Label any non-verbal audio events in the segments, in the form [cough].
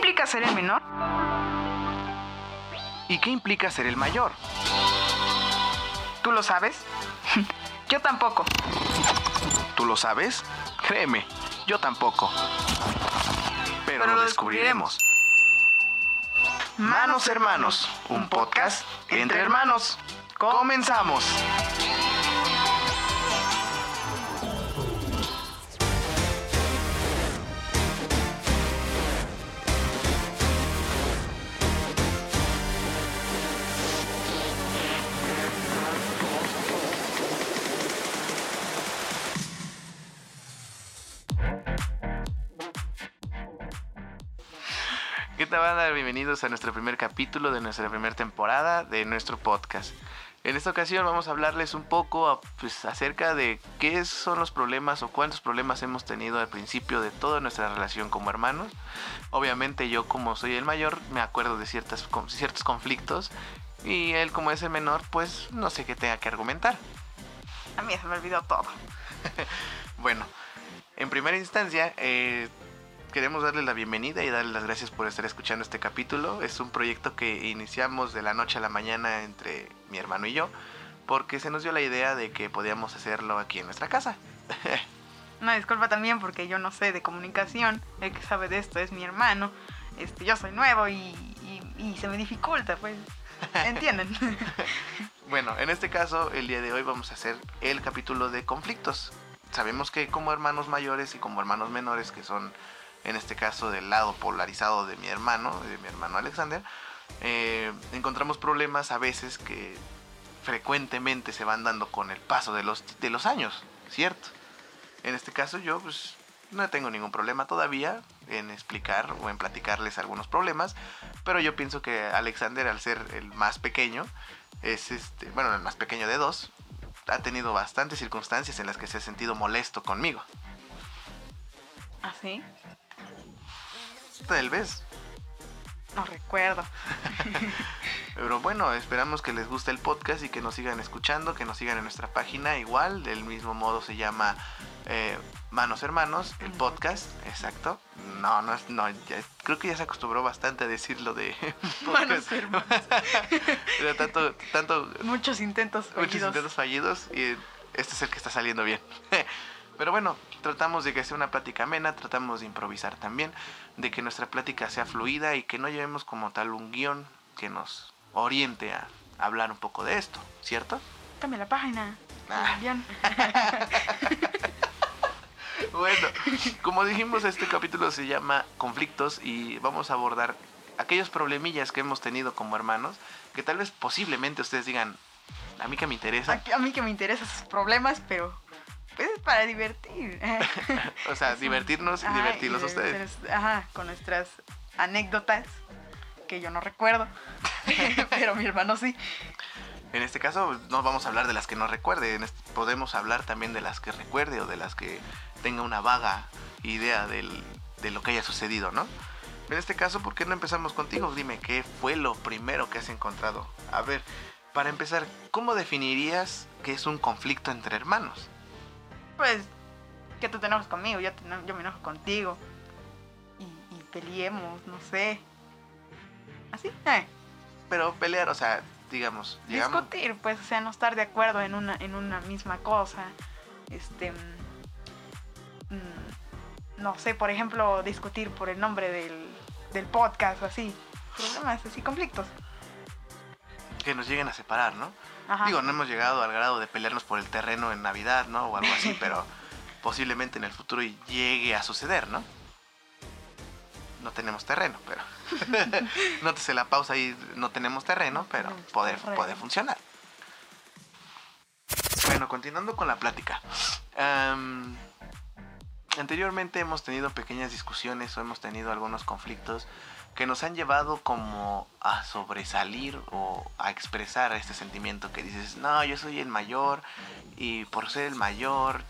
implica ser el menor? ¿Y qué implica ser el mayor? ¿Tú lo sabes? [laughs] Yo tampoco. ¿Tú lo sabes? Créeme, yo tampoco. Pero, Pero lo lo descubriremos. Manos Hermanos, un podcast entre hermanos. Comenzamos. ¿Qué tal banda? Bienvenidos a nuestro primer capítulo de nuestra primera temporada de nuestro podcast. En esta ocasión vamos a hablarles un poco pues, acerca de qué son los problemas o cuántos problemas hemos tenido al principio de toda nuestra relación como hermanos. Obviamente yo como soy el mayor me acuerdo de ciertas, ciertos conflictos y él como es el menor pues no sé qué tenga que argumentar. A mí se me olvidó todo. [laughs] Bueno, en primera instancia, eh, queremos darle la bienvenida y darle las gracias por estar escuchando este capítulo. Es un proyecto que iniciamos de la noche a la mañana entre mi hermano y yo, porque se nos dio la idea de que podíamos hacerlo aquí en nuestra casa. [laughs] Una disculpa también porque yo no sé de comunicación. El que sabe de esto es mi hermano. Este, yo soy nuevo y, y- y se me dificulta, pues. [laughs] ¿Entienden? [laughs] Bueno, en este caso, el día de hoy vamos a hacer el capítulo de conflictos. Sabemos que como hermanos mayores y como hermanos menores, que son en este caso del lado polarizado de mi hermano, de mi hermano Alexander, eh, encontramos problemas a veces que frecuentemente se van dando con el paso de los, de los años, ¿cierto? En este caso yo pues no tengo ningún problema todavía en explicar o en platicarles algunos problemas, pero yo pienso que Alexander al ser el más pequeño, es este, bueno, el más pequeño de dos, ha tenido bastantes circunstancias en las que se ha sentido molesto conmigo. ¿Así? Tal vez. No recuerdo. [laughs] Pero bueno, esperamos que les guste el podcast y que nos sigan escuchando, que nos sigan en nuestra página igual, del mismo modo se llama eh, Manos Hermanos, el podcast, exacto. No, no, es- no ya- creo que ya se acostumbró bastante a decirlo de [laughs] [laughs] Manos hermanos. Era tanto, tanto, Muchos intentos muchos fallidos. intentos fallidos y este es el que está saliendo bien. Pero bueno, tratamos de que sea una plática amena, tratamos de improvisar también, de que nuestra plática sea fluida y que no llevemos como tal un guion que nos oriente a hablar un poco de esto, ¿cierto? Cambia la página. Ah. Bien. [laughs] Bueno, como dijimos, este capítulo se llama Conflictos y vamos a abordar aquellos problemillas que hemos tenido como hermanos, que tal vez posiblemente ustedes digan, a mí que me interesa, A, a mí que me interesan sus problemas, pero pues es para divertir. [laughs] o sea, divertirnos y Ajá, divertirlos a ustedes. Ajá, con nuestras anécdotas que yo no recuerdo, [laughs] [laughs] pero mi hermano sí. En este caso no vamos a hablar de las que no recuerde, podemos hablar también de las que recuerde o de las que tenga una vaga idea del- de lo que haya sucedido, ¿no? En este caso, ¿por qué no empezamos contigo? Dime, ¿qué fue lo primero que has encontrado? A ver, para empezar, ¿cómo definirías que es un conflicto entre hermanos? Pues que tú te enojas conmigo, yo, te yo me enojo contigo. Y, y peleemos, no sé. Así, eh. Pero pelear, o sea, digamos. Discutir, pues, o sea, no estar de acuerdo en una, en una misma cosa. Este. mm, mm, no sé, por ejemplo, discutir por el nombre del, del podcast o así. Problemas, así, conflictos. que nos lleguen a separar, ¿no? Ajá. Digo, no hemos llegado al grado de pelearnos por el terreno en Navidad, ¿no? O algo así, [laughs] pero posiblemente en el futuro llegue a suceder, ¿no? No tenemos terreno, pero... [laughs] Nótese la pausa ahí, no tenemos terreno, pero puede, puede funcionar. Bueno, continuando con la plática. Am, anteriormente hemos tenido pequeñas discusiones o hemos tenido algunos conflictos que nos han llevado como a sobresalir o a expresar este sentimiento que dices, no, yo soy el mayor y por ser el mayor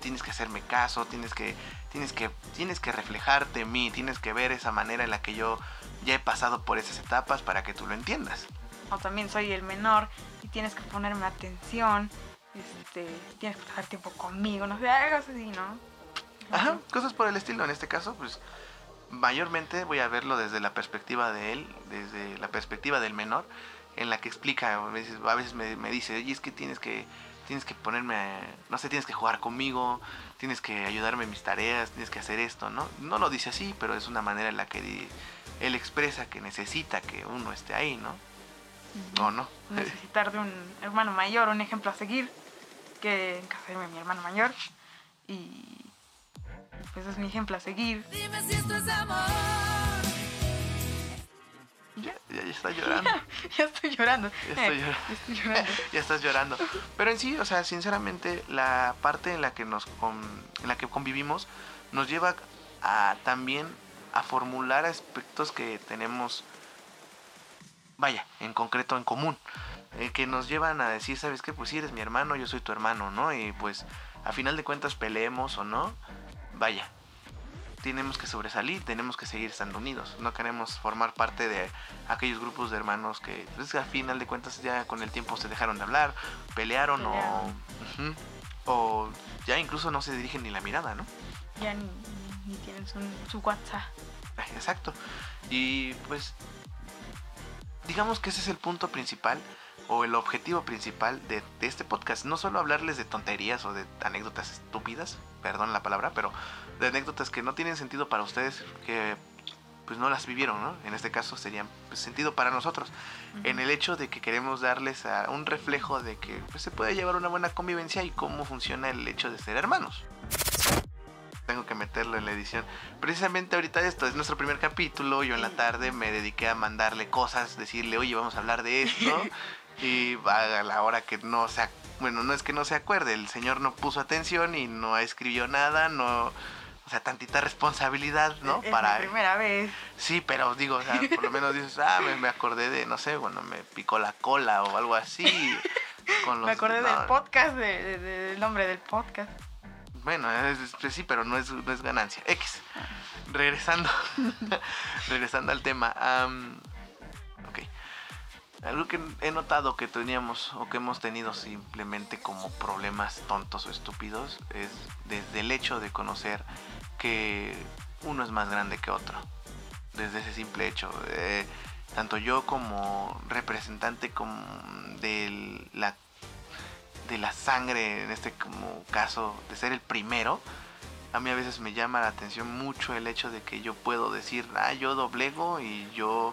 tienes que hacerme caso, tienes que, tienes que, tienes que reflejarte en mí, tienes que ver esa manera en la que yo ya he pasado por esas etapas para que tú lo entiendas. O también soy el menor y tienes que ponerme atención. Este, tienes que pasar tiempo conmigo, no sé, algo así, ¿no? Ajá, cosas por el estilo. En este caso, pues mayormente voy a verlo desde la perspectiva de él, desde la perspectiva del menor, en la que explica, a veces, a veces me, me dice, oye, es que tienes que tienes que ponerme, no sé, tienes que jugar conmigo, tienes que ayudarme en mis tareas, tienes que hacer esto, ¿no? No lo dice así, pero es una manera en la que él expresa que necesita que uno esté ahí, ¿no? ¿O no? Necesitar de un hermano mayor, un ejemplo a seguir, que en casa de mi hermano mayor. Y pues es mi ejemplo a seguir. Dime si esto es amor. Ya, ya, está [laughs] llorando. ya estoy llorando. Ya estoy, llorando. [laughs] ya estás llorando. Pero en sí, o sea, sinceramente, la parte en la que nos en la que convivimos nos lleva a también a formular aspectos que tenemos, vaya, en concreto en común. Eh, que nos llevan a decir, ¿sabes qué? Pues si eres mi hermano, yo soy tu hermano, ¿no? Y pues a final de cuentas peleemos o no, vaya, tenemos que sobresalir, tenemos que seguir estando unidos. No queremos formar parte de aquellos grupos de hermanos que pues, al final de cuentas ya con el tiempo se dejaron de hablar, pelearon, o, o ya incluso no se dirigen ni la mirada, ¿no? Ya ni, tienen su, su WhatsApp. Exacto. Y pues digamos que ese es el punto principal o el objetivo principal de, de, este podcast. No solo hablarles de tonterías o de anécdotas estúpidas, perdón la palabra, pero de anécdotas que no tienen sentido para ustedes, que pues no las vivieron, ¿no? En este caso serían pues, sentido para nosotros. En el hecho de que queremos darles a un reflejo de que pues, se puede llevar una buena convivencia y cómo funciona el hecho de ser hermanos. Tengo que meterlo en la edición. Precisamente ahorita esto es nuestro primer capítulo. Yo en la tarde me dediqué a mandarle cosas, decirle, oye, vamos a hablar de esto. [laughs] y a la hora que no se, bueno, no es que no se acuerde, el señor no puso atención y no escribió nada, no o sea, tantita responsabilidad, ¿no? Es Para la primera vez. Sí, pero digo, o sea, por lo menos dices, ah, me, acordé de, no sé, bueno, me picó la cola o algo así. [laughs] me acordé del podcast, del nombre del podcast. Bueno, es, sí, pero no es, no es ganancia. X. Regresando, [laughs] regresando al tema. Algo que he notado que teníamos o que hemos tenido simplemente como problemas tontos o estúpidos es desde el hecho de conocer que uno es más grande que otro. Desde ese simple hecho. Eh, tanto yo como representante como de la de la sangre, en este como caso, de ser el primero, a mí a veces me llama la atención mucho el hecho de que yo puedo decir, ah, yo doblego y yo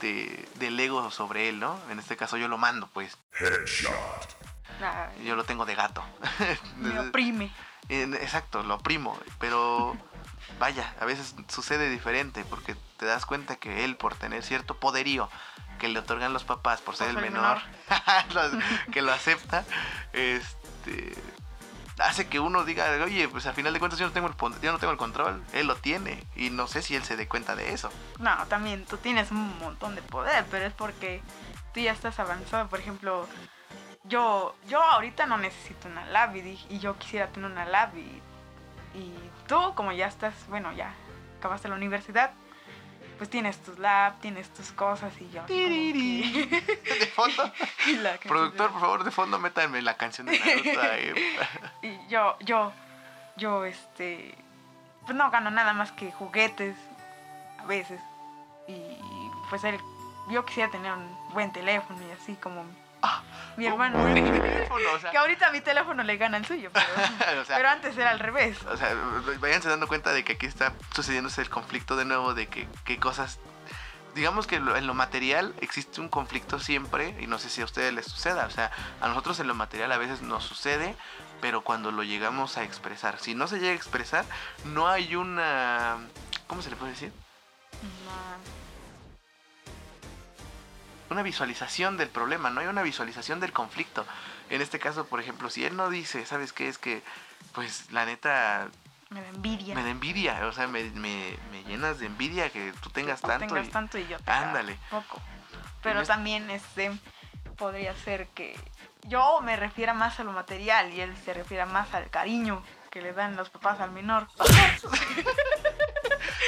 de este, delego sobre él, ¿no? En este caso yo lo mando, pues. Headshot. Yo lo tengo de gato. [laughs] Me oprime. Exacto, lo oprimo, pero vaya, a veces sucede diferente porque te das cuenta que él por tener cierto poderío que le otorgan los papás por ser el menor, menor. [laughs] que lo acepta, este hace que uno diga, oye, pues al final de cuentas yo no tengo el, yo no tengo el control, él lo tiene y no sé si él se dé cuenta de eso. No, también tú tienes un montón de poder, pero es porque tú ya estás avanzado, por ejemplo, yo, yo ahorita no necesito una lab y, yo quisiera tener una lab y, tú como ya estás, bueno, ya acabaste la universidad, pues tienes tus lab, tienes tus cosas y yo. ¿De fondo? [laughs] Productor, por favor, de fondo métanme la canción de Naruto [laughs] y yo, yo, yo, este, pues no gano nada más que juguetes a veces. Y pues él, yo quisiera tener un buen teléfono y así como mi hermano. [laughs] Que ahorita a mi teléfono le gana el suyo, [laughs] pero, antes era al revés. O sea, váyanse dando cuenta de que aquí está sucediéndose el conflicto de nuevo, de que, que cosas digamos que en lo material existe un conflicto siempre y no sé si a ustedes les suceda. O sea, a nosotros en lo material a veces nos sucede, pero cuando lo llegamos a expresar, si no se llega a expresar, no hay una... ¿Cómo se le puede decir? Una visualización del problema, no hay una visualización del conflicto. En este caso, por ejemplo, si él no dice, ¿sabes qué? Es que, pues, la neta... Me da envidia. Me da envidia, o sea, me, me, llenas de envidia que tú tengas tanto. Tengas tanto y yo Ándale. Poco. Pero también, este, podría ser que yo me refiera más a lo material y él se refiera más al cariño que le dan los papás al menor. [laughs]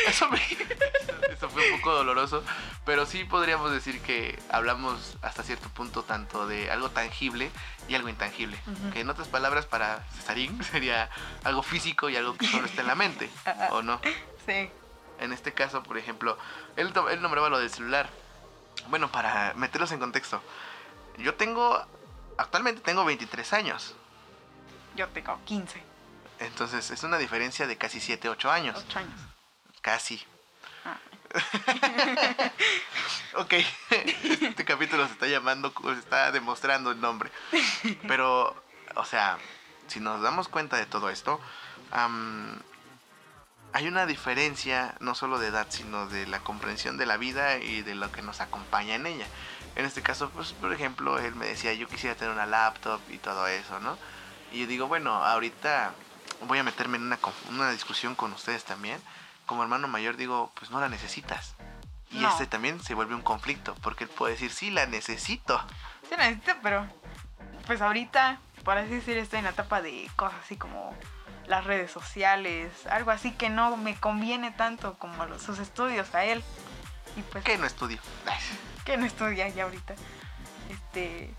Eso me [laughs] eso fue un poco doloroso, pero sí podríamos decir que hablamos hasta cierto punto tanto de algo tangible y algo intangible. Que en otras palabras para Cesarín [laughs] sería algo físico y algo que solo está en la mente, [laughs] ¿o no? Sí. En este caso, por ejemplo, él, él nombraba lo del celular. Bueno, para meterlos en contexto, yo tengo, actualmente tengo 23 años. Yo tengo 15, Entonces es una diferencia de casi 7, 8 años. 8 años. Casi. Ah. Ok, este capítulo se está llamando, se está demostrando el nombre. Pero, o sea, si nos damos cuenta de todo esto, am, hay una diferencia no solo de edad, sino de la comprensión de la vida y de lo que nos acompaña en ella. En este caso, pues, por ejemplo, él me decía, yo quisiera tener una laptop y todo eso, ¿no? Y yo digo, bueno, ahorita voy a meterme en una, una discusión con ustedes también. Como hermano mayor digo, pues no la necesitas. Y No. este también se vuelve un conflicto, porque él puede decir, sí, la necesito. Sí necesito, pero pues ahorita, por así decir, estoy en la etapa de cosas así como las redes sociales, algo así que no me conviene tanto como los, sus estudios a él. Y pues Que no estudio. [laughs] que no estudia ya ahorita. Este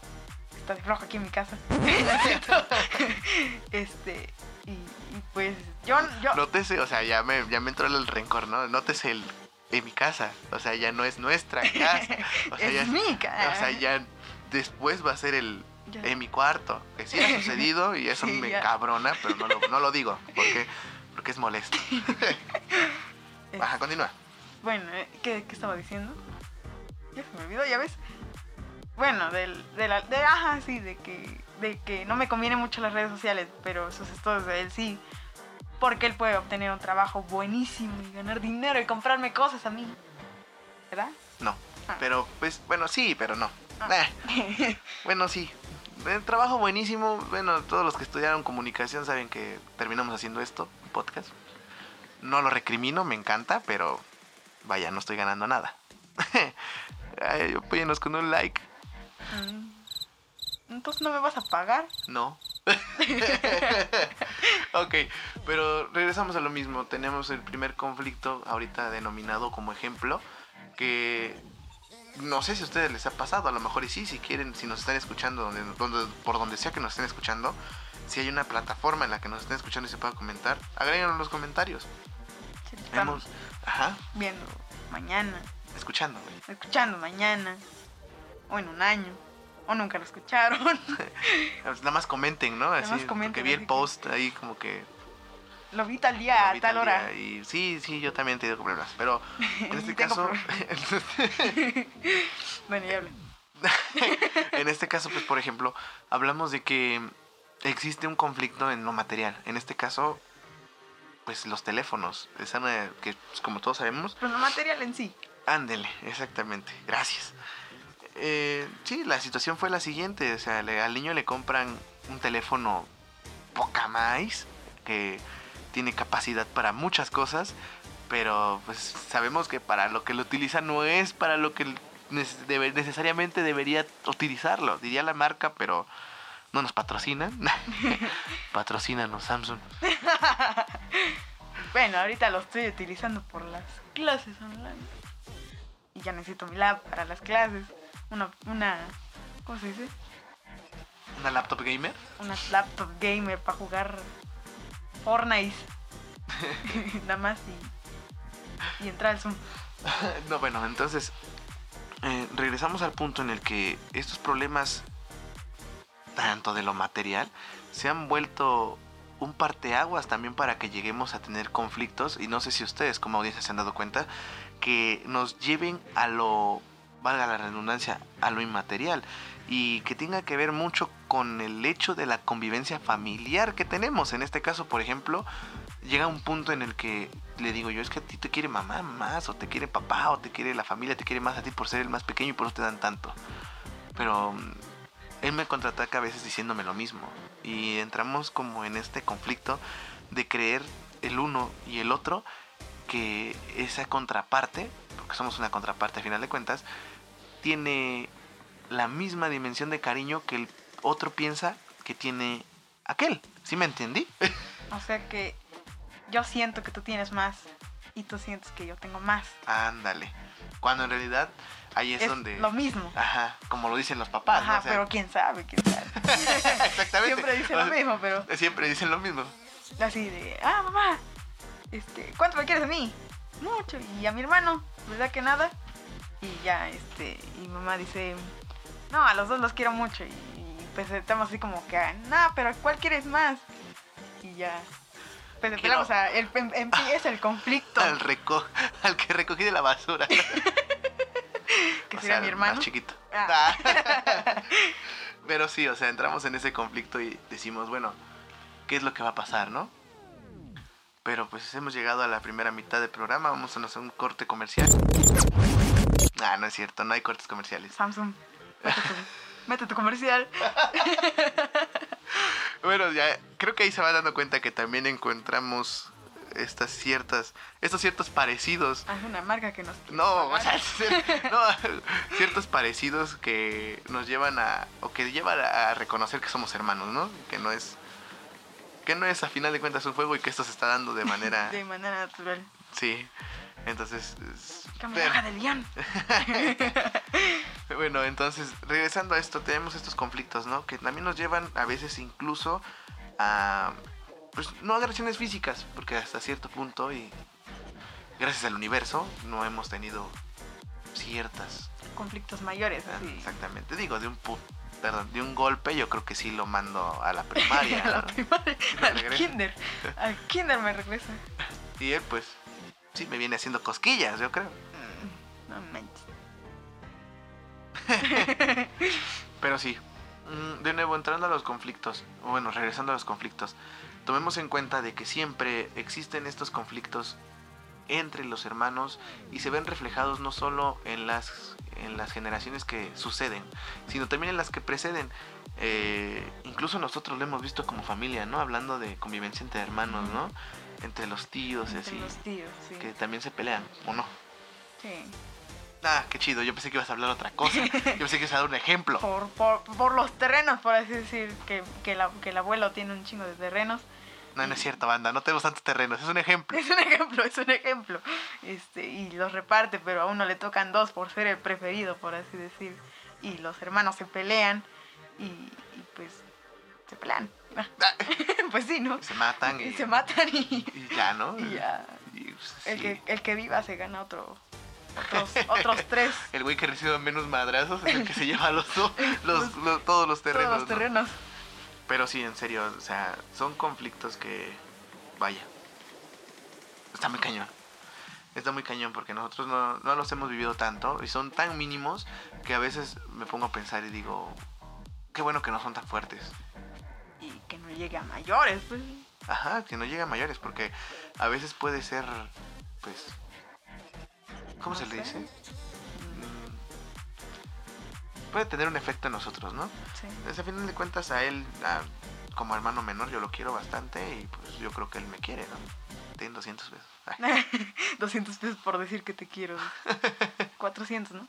está de flojo aquí en mi casa. [laughs] [laughs] este y, y pues yo yo Nótese, o sea, ya me, ya me entró el rencor, ¿no? Nótese el en mi casa. O sea, ya no es nuestra [laughs] casa. O sea, ya, es mi casa. o sea, ya después va a ser el Ya. en mi cuarto. Que sí ha [laughs] sucedido y eso Sí, me ya. cabrona, pero no lo, no lo digo. Porque, porque es molesto. [laughs] Es- Ajá, continúa. Bueno, eh, ¿qué, qué estaba diciendo? Ya se me olvidó, ya ves. Bueno, del, de la, de, ajá, sí, de que, de que no me conviene mucho las redes sociales, pero sus estudios de él sí. Porque él puede obtener un trabajo buenísimo y ganar dinero y comprarme cosas a mí. ¿Verdad? No. Ah. Pero, pues, bueno, sí, pero no. Ah. Eh, [laughs] bueno, sí. Eh, trabajo buenísimo. Bueno, todos los que estudiaron comunicación saben que terminamos haciendo esto, podcast. No lo recrimino, me encanta, pero vaya, no estoy ganando nada. [laughs] Ay, apóyenos con un like. Mm. Entonces no me vas a pagar. No. [laughs] ok, pero regresamos a lo mismo. Tenemos el primer conflicto ahorita denominado como ejemplo, que no sé si a ustedes les ha pasado, a lo mejor y sí, si quieren, si nos están escuchando, donde, donde- por donde sea que nos estén escuchando, si hay una plataforma en la que nos estén escuchando y se pueda comentar, agréguenlo en los comentarios. Hemos, ajá, viendo mañana, escuchando, güey. escuchando mañana, o en un año, o nunca lo escucharon. [laughs] Nada más comenten, ¿no? Así, más comenten, porque vi el post ahí como que lo vi tal día, a tal hora. día Y sí, sí, yo también he tenido problemas. Pero en este [laughs] caso, [laughs] Bueno, ya hablé. en este caso, pues por ejemplo, hablamos de que existe un conflicto en lo material. En este caso, pues los teléfonos. Es una que, pues, como todos sabemos, Pues lo material en sí. ándele, exactamente. Gracias. Eh, sí, la situación fue la siguiente. O sea, al niño le compran un teléfono poca más que tiene capacidad para muchas cosas, pero pues sabemos que para lo que lo utiliza no es para lo que necesariamente debería utilizarlo. Diría la marca, pero no nos patrocinan. [laughs] Patrocínanos, Samsung. [laughs] Bueno, ahorita lo estoy utilizando por las clases online. Y ya necesito mi lab para las clases. Una, una, ¿cómo se dice? ¿Una laptop gamer? Una laptop gamer para jugar Fortnite. [laughs] Nada más y, y entrar al Zoom. [laughs] no, bueno, entonces eh, regresamos al punto en el que estos problemas, tanto de lo material, se han vuelto un parteaguas también para que lleguemos a tener conflictos. Y no sé si ustedes, como audiencia, se han dado cuenta, que nos lleven a lo, valga la redundancia, a lo inmaterial. Y que tenga que ver mucho con el hecho de la convivencia familiar que tenemos. En este caso, por ejemplo, llega un punto en el que le digo yo, es que a ti te quiere mamá más, o te quiere papá, o te quiere la familia, te quiere más a ti por ser el más pequeño y por eso te dan tanto. Pero mm, él me contraataca a veces diciéndome lo mismo. Y entramos como en este conflicto de creer el uno y el otro que esa contraparte, porque somos una contraparte a final de cuentas, tiene la misma dimensión de cariño que el otro piensa que tiene aquel. ¿Sí me entendí? [laughs] O sea que yo siento que tú tienes más y tú sientes que yo tengo más. Ándale. Cuando en realidad ahí es, Es donde... lo mismo. Ajá, como lo dicen los papás. ¿no? Ajá, O sea, pero quién sabe, quién sabe. [laughs] Exactamente. Siempre dicen lo mismo, pero Siempre dicen lo mismo. así de, ah, mamá, este, ¿cuánto me quieres a mí? Mucho. Y a mi hermano, ¿verdad que nada? Y ya, este, y mamá dice, no, a los dos los quiero mucho. Y, y pues estamos así como que, no, pero ¿cuál quieres más? Y ya. Pues empezamos no. a, el, em- empieza el conflicto. Al, reco al que recogí de la basura. [laughs] que O sería sea, mi hermano. Más chiquito. Ah. [laughs] Pero sí, o sea, entramos en ese conflicto y decimos, bueno, ¿qué es lo que va a pasar, no? Pero pues hemos llegado a la primera mitad del programa, vamos a hacer un corte comercial. Ah, no es cierto, no hay cortes comerciales. Samsung, mete [laughs] tu, comercial. [laughs] Bueno, ya creo que ahí se va dando cuenta que también encontramos estas ciertas, estos ciertos parecidos. Haz una marca que nos. No, [laughs] o sea, no, ciertos parecidos que nos llevan a, o que llevan a reconocer que somos hermanos, ¿no? Que no es, que no es a final de cuentas un juego y que esto se está dando de manera, De manera natural. sí. Entonces, es- de león. [laughs] bueno, entonces, regresando a esto, tenemos estos conflictos, ¿no? Que también nos llevan a veces incluso a, pues, no agresiones físicas, porque hasta cierto punto y gracias al universo no hemos tenido ciertas Conflictos mayores, así. Exactamente. Digo, de un pu- perdón, de un golpe yo creo que sí lo mando a la primaria. [laughs] a la ¿no? primaria, [laughs] al kinder. Al kinder me regresa. Y él pues sí me viene haciendo cosquillas, yo creo. Mm, No manches. [laughs] Pero sí. mm, De nuevo, entrando a los conflictos, o bueno, regresando a los conflictos, tomemos en cuenta de que siempre existen estos conflictos entre los hermanos y se ven reflejados no solo en las, en las generaciones que suceden, sino también en las que preceden. Eh, incluso nosotros lo hemos visto como familia, ¿no? Hablando de convivencia entre hermanos, ¿no? Entre los tíos y Entre así, los tíos, sí. que también se pelean, ¿o no? Sí. Ah, qué chido, yo pensé que ibas a hablar otra cosa. [laughs] Yo pensé que ibas a dar un ejemplo. Por, por, por los terrenos, por así decir, que, que, la- que el abuelo tiene un chingo de terrenos. No, no es cierto, banda, no tenemos tantos terrenos, es un ejemplo. Es un ejemplo, es un ejemplo. Este, y los reparte, pero a uno le tocan dos por ser el preferido, por así decir. Y los hermanos se pelean y, y pues se pelean. [laughs] pues sí, ¿no? Se matan y, Y se matan y, y ya, ¿no? [laughs] y ya. Y, pues, El, sí. que, el que viva se gana otro, otros, [laughs] otros tres. El güey que recibe menos madrazos es el que se lleva los, los, los- todos los terrenos. todos los ¿no? terrenos. Pero sí, en serio, o sea, son conflictos que, vaya, está muy cañón. Está muy cañón porque nosotros no, no los hemos vivido tanto y son tan mínimos que a veces me pongo a pensar y digo, qué bueno que no son tan fuertes. Y que no llegue a mayores, pues. Ajá, que no llega a mayores porque a veces puede ser, pues, ¿cómo No se le dice? Mm, Puede tener un efecto en nosotros, ¿no? Sí. Pues, a final de cuentas a él, a- como hermano menor, yo lo quiero bastante y pues yo creo que él me quiere, ¿no? Tiene 200 pesos. [laughs] Ay, 200 pesos por decir que te quiero. [laughs] 400, ¿no?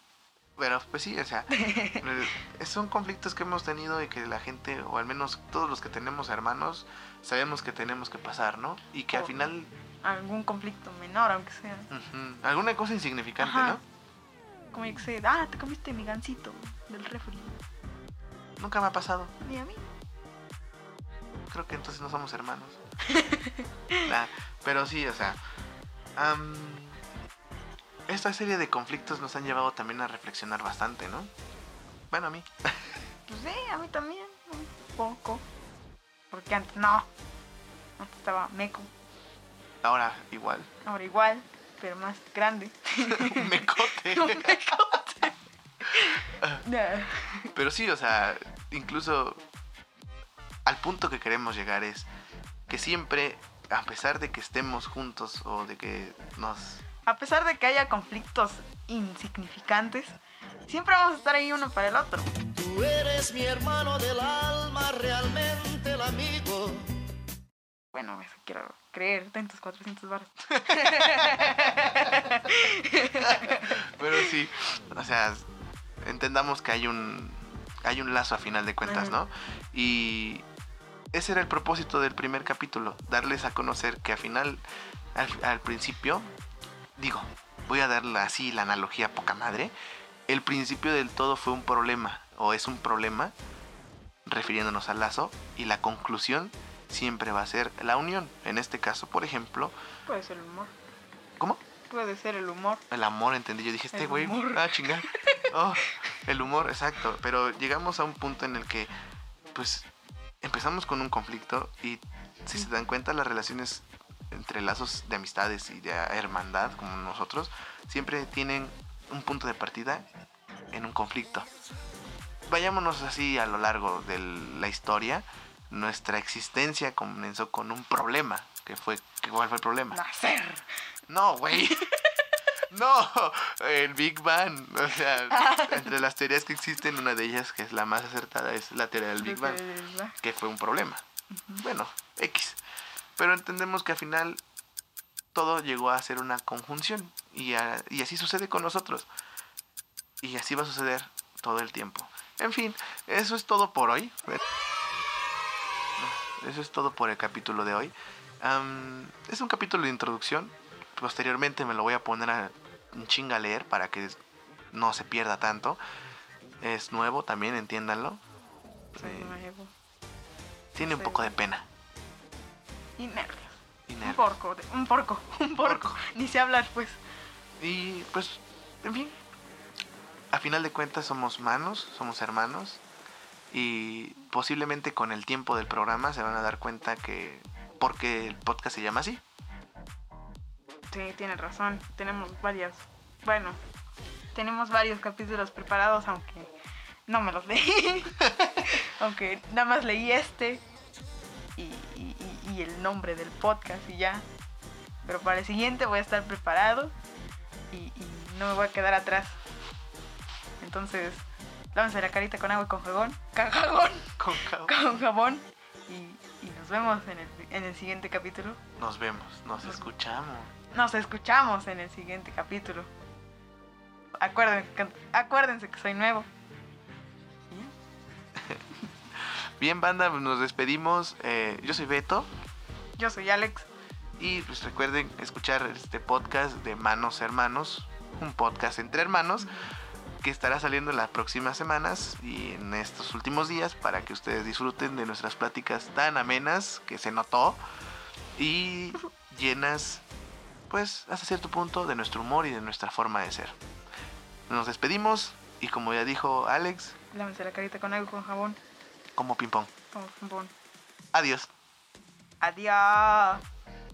Pero pues sí, o sea, [laughs] eh, son conflictos que hemos tenido y que la gente, o al menos todos los que tenemos hermanos, sabemos que tenemos que pasar, ¿no? Y que al final, Algún conflicto menor, aunque sea. alguna cosa insignificante, Ajá. ¿no? Como yo que sé, ah, te comiste mi gansito del refri. Nunca me ha pasado. Ni a mí. Creo que entonces no somos hermanos. [laughs] Nah, pero sí, o sea. Esta serie de conflictos nos han llevado también a reflexionar bastante, ¿no? Bueno, a mí. [laughs] Pues sí, a mí también. Un poco. Porque antes no. Antes estaba meco. Ahora igual. Ahora igual, pero más grande. [laughs] Un mecote. [laughs] Un mecote. Pero sí, o sea, incluso al punto que queremos llegar es que siempre, a pesar de que estemos juntos o de que nos... A pesar de que haya conflictos insignificantes, siempre vamos a estar ahí uno para el otro. Tú eres mi hermano del alma, realmente el amigo. Bueno, eso quiero creer, ten tus 400 baros. Pero sí, o sea, entendamos que hay un, hay un lazo a final de cuentas, Ajá. ¿no? Y ese era el propósito del primer capítulo, darles a conocer que al final, al, al principio, digo, voy a darle así la analogía poca madre, el principio del todo fue un problema, o es un problema, refiriéndonos al lazo, y la conclusión siempre va a ser la unión. En este caso, por ejemplo, Puede ser el humor. ¿cómo? Puede ser el humor. El amor, entendí. Yo dije, este güey, ah, chinga. [laughs] Oh, el humor, exacto. Pero llegamos a un punto en el que, pues, empezamos con un conflicto y si se dan cuenta, las relaciones entre lazos de amistades y de hermandad, como nosotros, siempre tienen un punto de partida en un conflicto. Vayámonos así a lo largo de la historia. Nuestra existencia comenzó con un problema. que fue? ¿Cuál fue el problema? Nacer. No, güey. [laughs] No, el Big Bang. O sea, [laughs] entre las teorías que existen, una de ellas, que es la más acertada, es la teoría del Big Bang, que fue un problema. Bueno, X. Pero entendemos que al final todo llegó a ser una conjunción. Y, a- y así sucede con nosotros. Y así va a suceder todo el tiempo. En fin, eso es todo por hoy. Eso es todo por el capítulo de hoy. Es un capítulo de introducción. Posteriormente me lo voy a poner a un chinga a leer para que no se pierda tanto. Es nuevo también, entiéndanlo. Eh, tiene un poco de pena. Y nervios. y Un porco, un porco, [laughs] un porco. Porco. Ni sé hablar, pues. Y pues, en fin. A final de cuentas somos manos, somos hermanos. Y posiblemente con el tiempo del programa se van a dar cuenta que... Porque el podcast se llama así. Sí, tienes razón. Tenemos varias. Bueno, tenemos varios capítulos preparados, aunque no me los leí. [laughs] aunque nada más leí este y- el nombre del podcast y ya. Pero para el siguiente voy a estar preparado y, y no me voy a quedar atrás. Entonces, lávense la carita con agua y con jabón. Con jabón. Con cabo. Con jabón. Y, y nos vemos en el, en el siguiente capítulo. Nos vemos, nos escuchamos. Nos escuchamos en el siguiente capítulo. Acuérdense que, acuérdense que soy nuevo. [laughs] Bien, banda, nos despedimos. Eh, yo soy Beto. Yo soy Alex. Y pues recuerden escuchar este podcast de Manos Hermanos. Un podcast entre hermanos. que estará saliendo en las próximas semanas y en estos últimos días para que ustedes disfruten de nuestras pláticas tan amenas que se notó y llenas, pues, hasta cierto punto de nuestro humor y de nuestra forma de ser. Nos despedimos y como ya dijo Alex, Lávense la carita con y con jabón. como ping pong. Con jabón. Adiós. Adiós.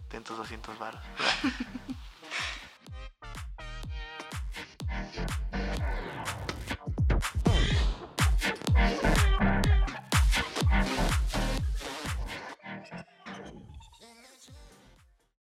Ten tus 200 varos. [laughs]